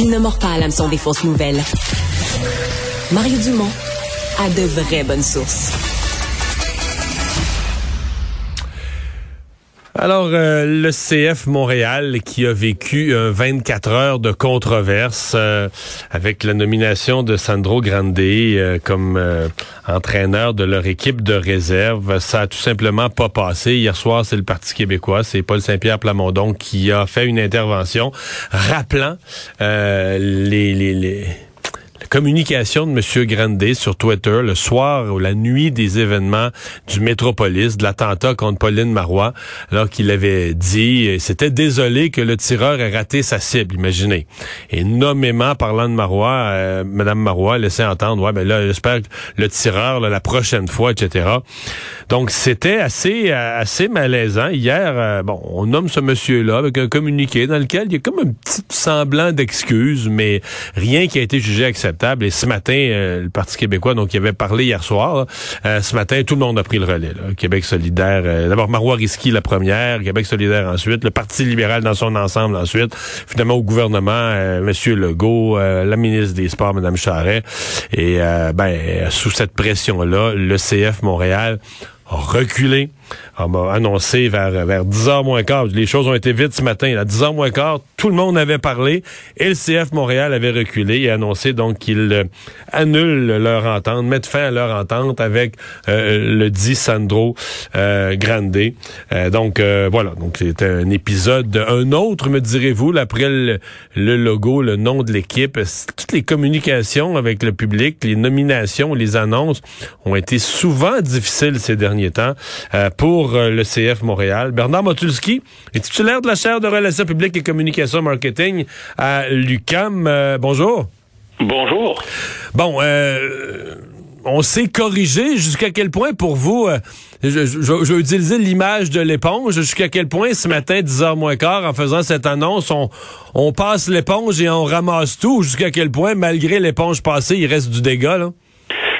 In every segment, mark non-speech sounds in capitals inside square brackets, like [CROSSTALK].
Il ne mord pas à l'hameçon des fausses nouvelles. Mario Dumont a de vraies bonnes sources. Alors, euh, le CF Montréal qui a vécu 24 heures de controverse euh, avec la nomination de Sandro Grande euh, comme entraîneur de leur équipe de réserve. Ça a tout simplement pas passé. Hier soir, c'est le Parti québécois, c'est Paul Saint-Pierre Plamondon qui a fait une intervention rappelant les, les, les communication de M. Grandet sur Twitter le soir ou la nuit des événements du Métropolis, de l'attentat contre Pauline Marois, alors qu'il avait dit, c'était désolé que le tireur ait raté sa cible, imaginez. Et nommément parlant de Marois, euh, Mme Marois laissait entendre, ouais, ben là, j'espère que le tireur, la prochaine fois, etc. Donc, c'était assez, assez malaisant. Hier, euh, bon, on nomme ce monsieur-là avec un communiqué dans lequel il y a comme un petit semblant d'excuse, mais rien qui a été jugé acceptable et ce matin, euh, le Parti québécois, donc, il avait parlé hier soir. Euh, ce matin, tout le monde a pris le relais. Québec solidaire. Euh, d'abord, Marois Risky, la première. Québec solidaire ensuite. Le Parti libéral dans son ensemble ensuite. Finalement, au gouvernement, Monsieur Legault, la ministre des Sports, Mme Charret. Et ben, sous cette pression-là, le CF Montréal a reculé m'a annoncé vers, vers 10h moins quart. Les choses ont été vite ce matin. À 10h moins quart, tout le monde avait parlé et le CF Montréal avait reculé et annoncé donc qu'ils euh, annulent leur entente, mettent fin à leur entente avec euh, le dit Sandro euh, Grande. donc voilà, donc c'était un épisode, un autre, me direz-vous, après le, le, logo, le nom de l'équipe, toutes les communications avec le public, les nominations, les annonces ont été souvent difficiles ces derniers temps pour euh, le CF Montréal. Bernard Motulski est titulaire de la chaire de relations publiques et communication marketing à l'UCAM? Euh, bonjour. Bonjour. Bon, euh, on s'est corrigé jusqu'à quel point pour vous, je, vais utiliser l'image de l'éponge, jusqu'à quel point ce matin, 10h moins quart, en faisant cette annonce, on, on passe l'éponge et on ramasse tout, jusqu'à quel point, malgré l'éponge passée, il reste du dégât, là?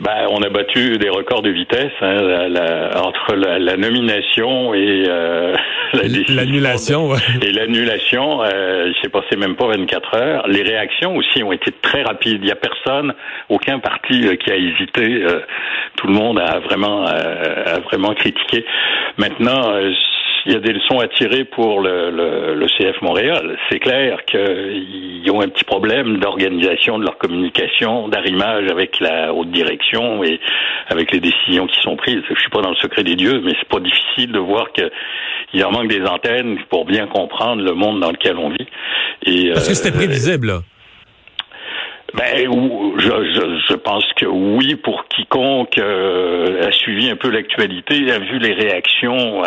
Ben, on a battu des records de vitesse hein, entre la, nomination et euh, [LAUGHS] l'annulation. Et l'annulation, euh, il s'est passé même pas 24 heures. Les réactions aussi ont été très rapides. Il y a personne, aucun parti euh, qui a hésité. Euh, tout le monde a vraiment, a vraiment critiqué. Maintenant il y a des leçons à tirer pour le, le, le CF Montréal. C'est clair qu'ils ont un petit problème d'organisation de leur communication, d'arrimage avec la haute direction et avec les décisions qui sont prises. Je suis pas dans le secret des dieux, mais c'est pas difficile de voir qu'il y en manque des antennes pour bien comprendre le monde dans lequel on vit. Et, Parce que c'était euh, prévisible. Là. Ben, je, je, je, pense que oui, pour quiconque euh, a suivi un peu l'actualité, a vu les réactions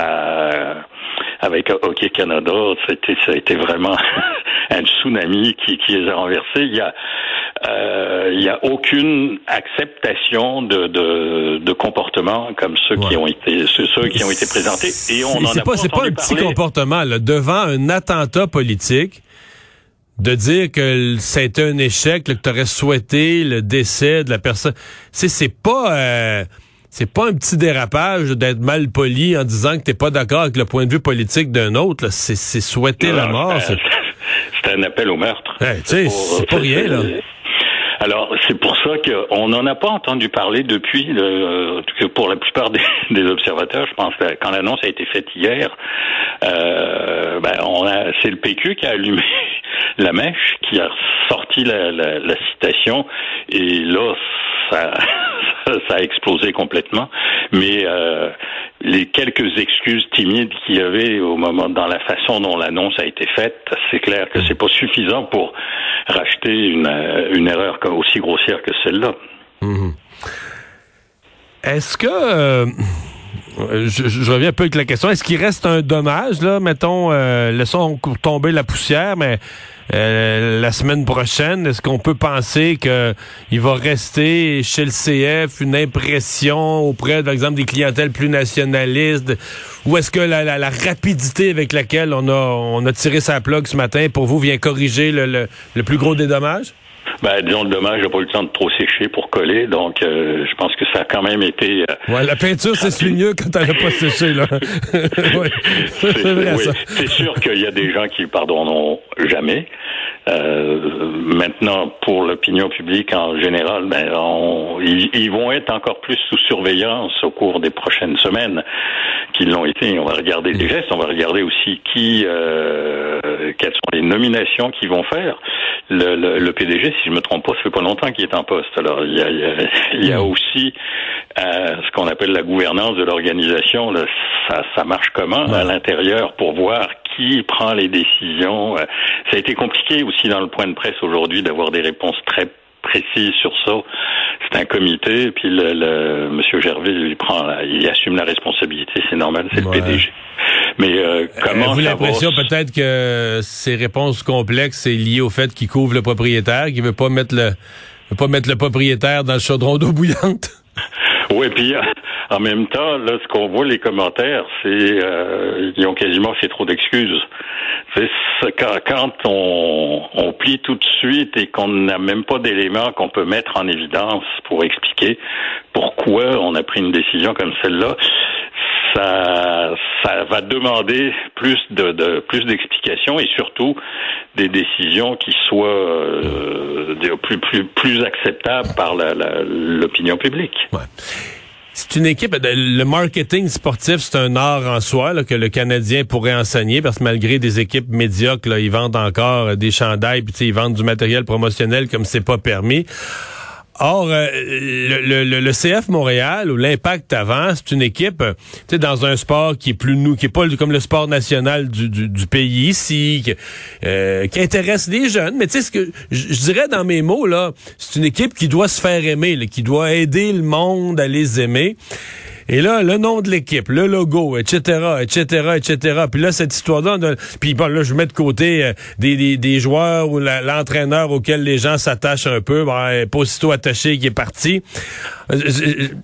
avec Hockey Canada, c'était, ça a été vraiment [LAUGHS] un tsunami qui, qui les a renversés. Il y a, euh, il y a aucune acceptation de, de, de comportements comme ceux qui ont été ceux, ceux, qui ont été présentés. Et on en a pas, c'est pas un petit comportement là, devant un attentat politique de dire que c'est un échec, que tu aurais souhaité le décès de la personne. C'est c'est pas euh, c'est pas un petit dérapage d'être mal poli en disant que t'es pas d'accord avec le point de vue politique d'un autre. C'est souhaiter la mort. [LAUGHS] C'est un appel au meurtre. c'est pas rien là. Alors, c'est pour ça qu'on n'en a pas entendu parler depuis, le, que pour la plupart des, [LAUGHS] des, observateurs, je pense, quand l'annonce a été faite hier, euh, ben, on a, c'est le PQ qui a allumé la mèche, qui a sorti la, citation, et là, [LAUGHS] ça, a explosé complètement. Mais euh, les quelques excuses timides qu'il y avait au moment dans la façon dont l'annonce a été faite, c'est clair que c'est pas suffisant pour racheter une, une erreur aussi grossière que celle-là. Mhm. Est-ce que euh, Euh, je, je, reviens un peu avec la question. Est-ce qu'il reste un dommage, là? Mettons, euh, laissons tomber la poussière, mais euh, la semaine prochaine, est-ce qu'on peut penser qu'il va rester chez le CF une impression auprès, par exemple, des clientèles plus nationalistes? Ou est-ce que la, rapidité avec laquelle on a, on a tiré sa plug ce matin, pour vous, vient corriger le, le, le plus gros des dommages? Ben, disons, le dommage n'a pas eu le temps de trop sécher pour coller, donc euh, je pense que ça a quand même été... Euh, ouais, la peinture, c'est mieux quand elle n'a pas séché, là. [LAUGHS] C'est vrai, oui. C'est sûr qu'il y a des gens qui pardonneront jamais. Euh, maintenant, pour l'opinion publique en général, ben, ils, vont être encore plus sous surveillance au cours des prochaines semaines qu'ils l'ont été. On va regarder les gestes, on va regarder aussi qui, quelles sont les nominations qu'ils vont faire. Le, le, le, PDG, si je me trompe pas, ça fait pas longtemps qu'il est en poste. Alors, il y a, il y a, aussi euh, ce qu'on appelle la gouvernance de l'organisation. Ça, ça marche comment à l'intérieur pour voir qui prend les décisions. Euh, ça a été compliqué aussi dans le point de presse aujourd'hui d'avoir des réponses très précises sur ça. C'est un comité, et puis le, le Monsieur Gervais, il prend, il assume la responsabilité, c'est normal, c'est le PDG. Mais euh, euh comment Avez-vous l'impression peut-être que ces réponses complexes c'est lié au fait qu'il couvre le propriétaire, qu'il veut pas mettre le veut pas mettre le propriétaire dans le chaudron d'eau bouillante? [LAUGHS] Oui, puis en même temps, là, ce qu'on voit les commentaires, c'est euh, ils ont quasiment fait trop d'excuses. C'est quand, quand on, on plie tout de suite et qu'on n'a même pas d'éléments qu'on peut mettre en évidence pour expliquer pourquoi on a pris une décision comme celle-là, ça, ça va demander plus de, de plus d'explications et surtout des décisions qui soient euh, plus, plus, plus acceptables par l'opinion publique. Ouais. C'est une équipe. Le marketing sportif, c'est un art en soi là, que le Canadien pourrait enseigner parce que malgré des équipes médiocres, là, ils vendent encore des chandails, puis ils vendent du matériel promotionnel comme c'est pas permis. Or, euh, le, CF Montréal ou l'Impact avant, c'est une équipe, euh, tu dans un sport qui est plus nous, qui est pas comme le sport national du, du, pays ici, qui, euh, qui, intéresse les jeunes. Mais tu sais, ce que je dirais dans mes mots là, c'est une équipe qui doit se faire aimer, qui doit aider le monde à les aimer. Et là, le nom de l'équipe, le logo, etc., etc., etc. Puis là, cette histoire-là, puis bon, là, je mets de côté euh, des, des, joueurs ou l'entraîneur auquel les gens s'attachent un peu, ben, pas aussitôt attaché qui est parti. Euh,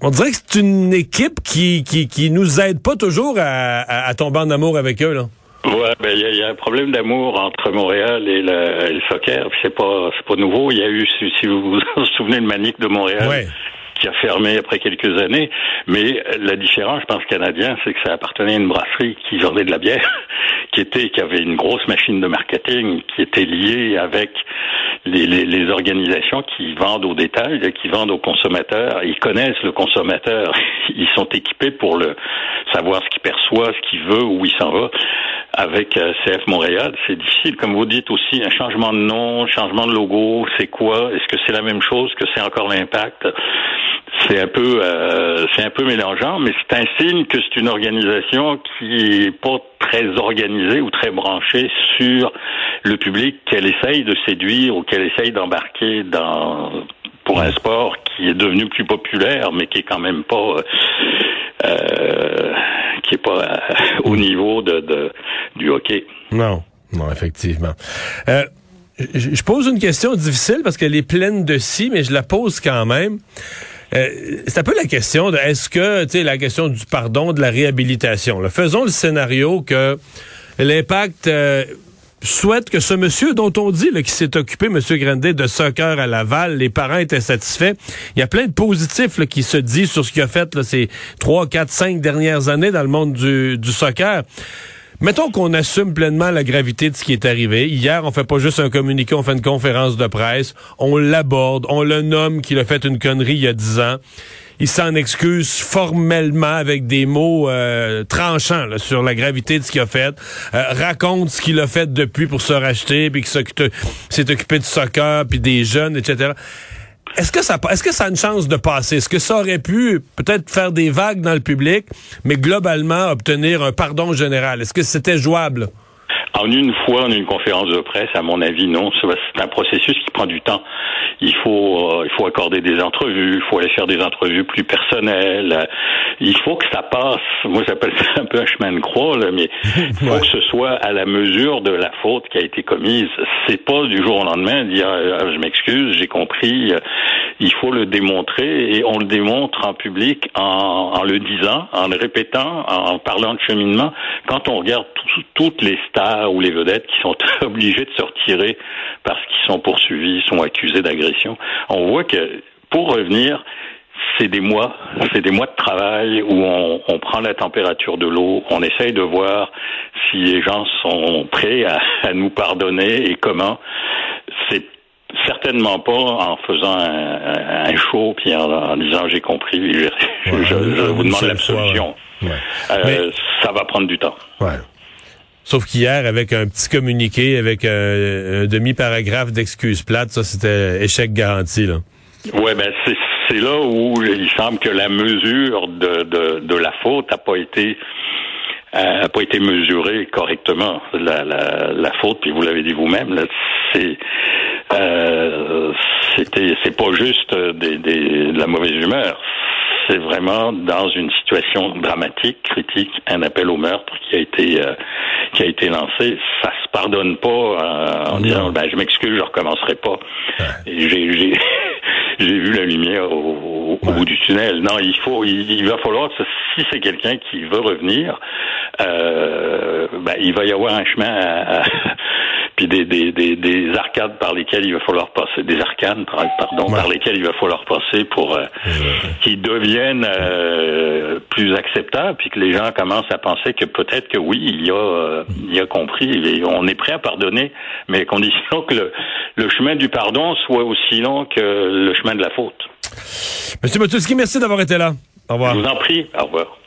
on dirait que c'est une équipe qui, qui, qui nous aide pas toujours à, à, tomber en amour avec eux, là. Ouais, ben il y, a un problème d'amour entre Montréal et le, le soccer. C'est pas c'est pas nouveau. Il y a eu, si, vous vous souvenez, le Manique de Montréal. Ouais qui a fermé après quelques années. Mais la différence, je pense, canadien, c'est que ça appartenait à une brasserie qui vendait de la bière, [LAUGHS] qui était, qui avait une grosse machine de marketing, qui était liée avec les, les, les organisations qui vendent au détail, qui vendent aux consommateurs. Ils connaissent le consommateur. [LAUGHS] Ils sont équipés pour le savoir ce qu'il perçoit, ce qu'il veut, où il s'en va. Avec euh, CF Montréal, c'est difficile. Comme vous dites aussi, un changement de nom, changement de logo, c'est quoi? Est-ce que c'est la même chose que c'est encore l'impact? C'est un peu euh, c'est un peu mélangeant, mais c'est un signe que c'est une organisation qui est pas très organisée ou très branchée sur le public qu'elle essaye de séduire ou qu'elle essaye d'embarquer dans pour un sport qui est devenu plus populaire, mais qui est quand même pas euh, qui est pas euh, au niveau de, de, du hockey. Non, non, effectivement. Euh, je pose une question difficile parce qu'elle est pleine de si, mais je la pose quand même. Euh, c'est un peu la question de est-ce que, tu sais, la question du pardon, de la réhabilitation. Faisons le scénario que l'impact euh, souhaite que ce monsieur dont on dit qui s'est occupé, monsieur Grandet, de soccer à Laval, les parents étaient satisfaits. Il y a plein de positifs qui se disent sur ce qu'il a fait là, ces trois, quatre, cinq dernières années dans le monde du, du soccer. Mettons qu'on assume pleinement la gravité de ce qui est arrivé. Hier, on fait pas juste un communiqué, on fait une conférence de presse, on l'aborde, on le nomme qu'il a fait une connerie il y a dix ans. Il s'en excuse formellement avec des mots euh, tranchants sur la gravité de ce qu'il a fait, euh, raconte ce qu'il a fait depuis pour se racheter, puis qu'il s'est occupé de soccer, puis des jeunes, etc. Est-ce que ça a une chance de passer? Est-ce que ça aurait pu peut-être faire des vagues dans le public, mais globalement obtenir un pardon général? Est-ce que c'était jouable? En une fois, en une conférence de presse, à mon avis, non. C'est un processus qui prend du temps. Il faut, euh, il faut accorder des entrevues, il faut aller faire des entrevues plus personnelles. Il faut que ça passe. Moi, j'appelle ça un peu un chemin de croix, mais il [LAUGHS] faut que ce soit à la mesure de la faute qui a été commise. C'est pas du jour au lendemain dire, ah, je m'excuse, j'ai compris. Il faut le démontrer et on le démontre en public en, le disant, en le répétant, en parlant de cheminement. Quand on regarde toutes les stars ou les vedettes qui sont [LAUGHS] obligées de se retirer parce qu'ils sont poursuivis, sont accusés d'agression, on voit que pour revenir, c'est des mois, c'est des mois de travail où on, prend la température de l'eau, on essaye de voir si les gens sont prêts à, nous pardonner et comment. Certainement pas en faisant un, un show puis en, en disant j'ai compris, [LAUGHS] je, je, je vous demande l'absolution. Ouais. Euh, ça va prendre du temps. Ouais. Sauf qu'hier, avec un petit communiqué, avec un, un demi-paragraphe d'excuses plates, ça c'était échec garanti. Là. Ouais, ben c'est c'est là où il semble que la mesure de, de, de la faute n'a pas été a pas été mesurée correctement. La, la, la faute, puis vous l'avez dit vous-même, c'est euh, c'était c'est pas juste des, des, de la mauvaise humeur. C'est vraiment dans une situation dramatique, critique, un appel au meurtre qui a été euh, qui a été lancé. Ça se pardonne pas euh, en disant ben je m'excuse, je recommencerai pas. Ouais. J'ai [LAUGHS] j'ai vu la lumière au, au ouais. bout du tunnel. Non, il faut, il, il va falloir, si c'est quelqu'un qui veut revenir, euh, ben, il va y avoir un chemin à, à puis des, des, des, des, arcades par lesquelles il va falloir passer, des arcanes, pardon, ouais. par lesquelles il va falloir passer pour euh, qu'ils deviennent euh, plus acceptables, puis que les gens commencent à penser que peut-être que oui, il y a, euh, il y a compris, et on est prêt à pardonner, mais à condition que le, le chemin du pardon soit aussi long que le chemin de la faute. Monsieur Matuski, merci d'avoir été là. Au revoir. Je vous en prie. Au revoir.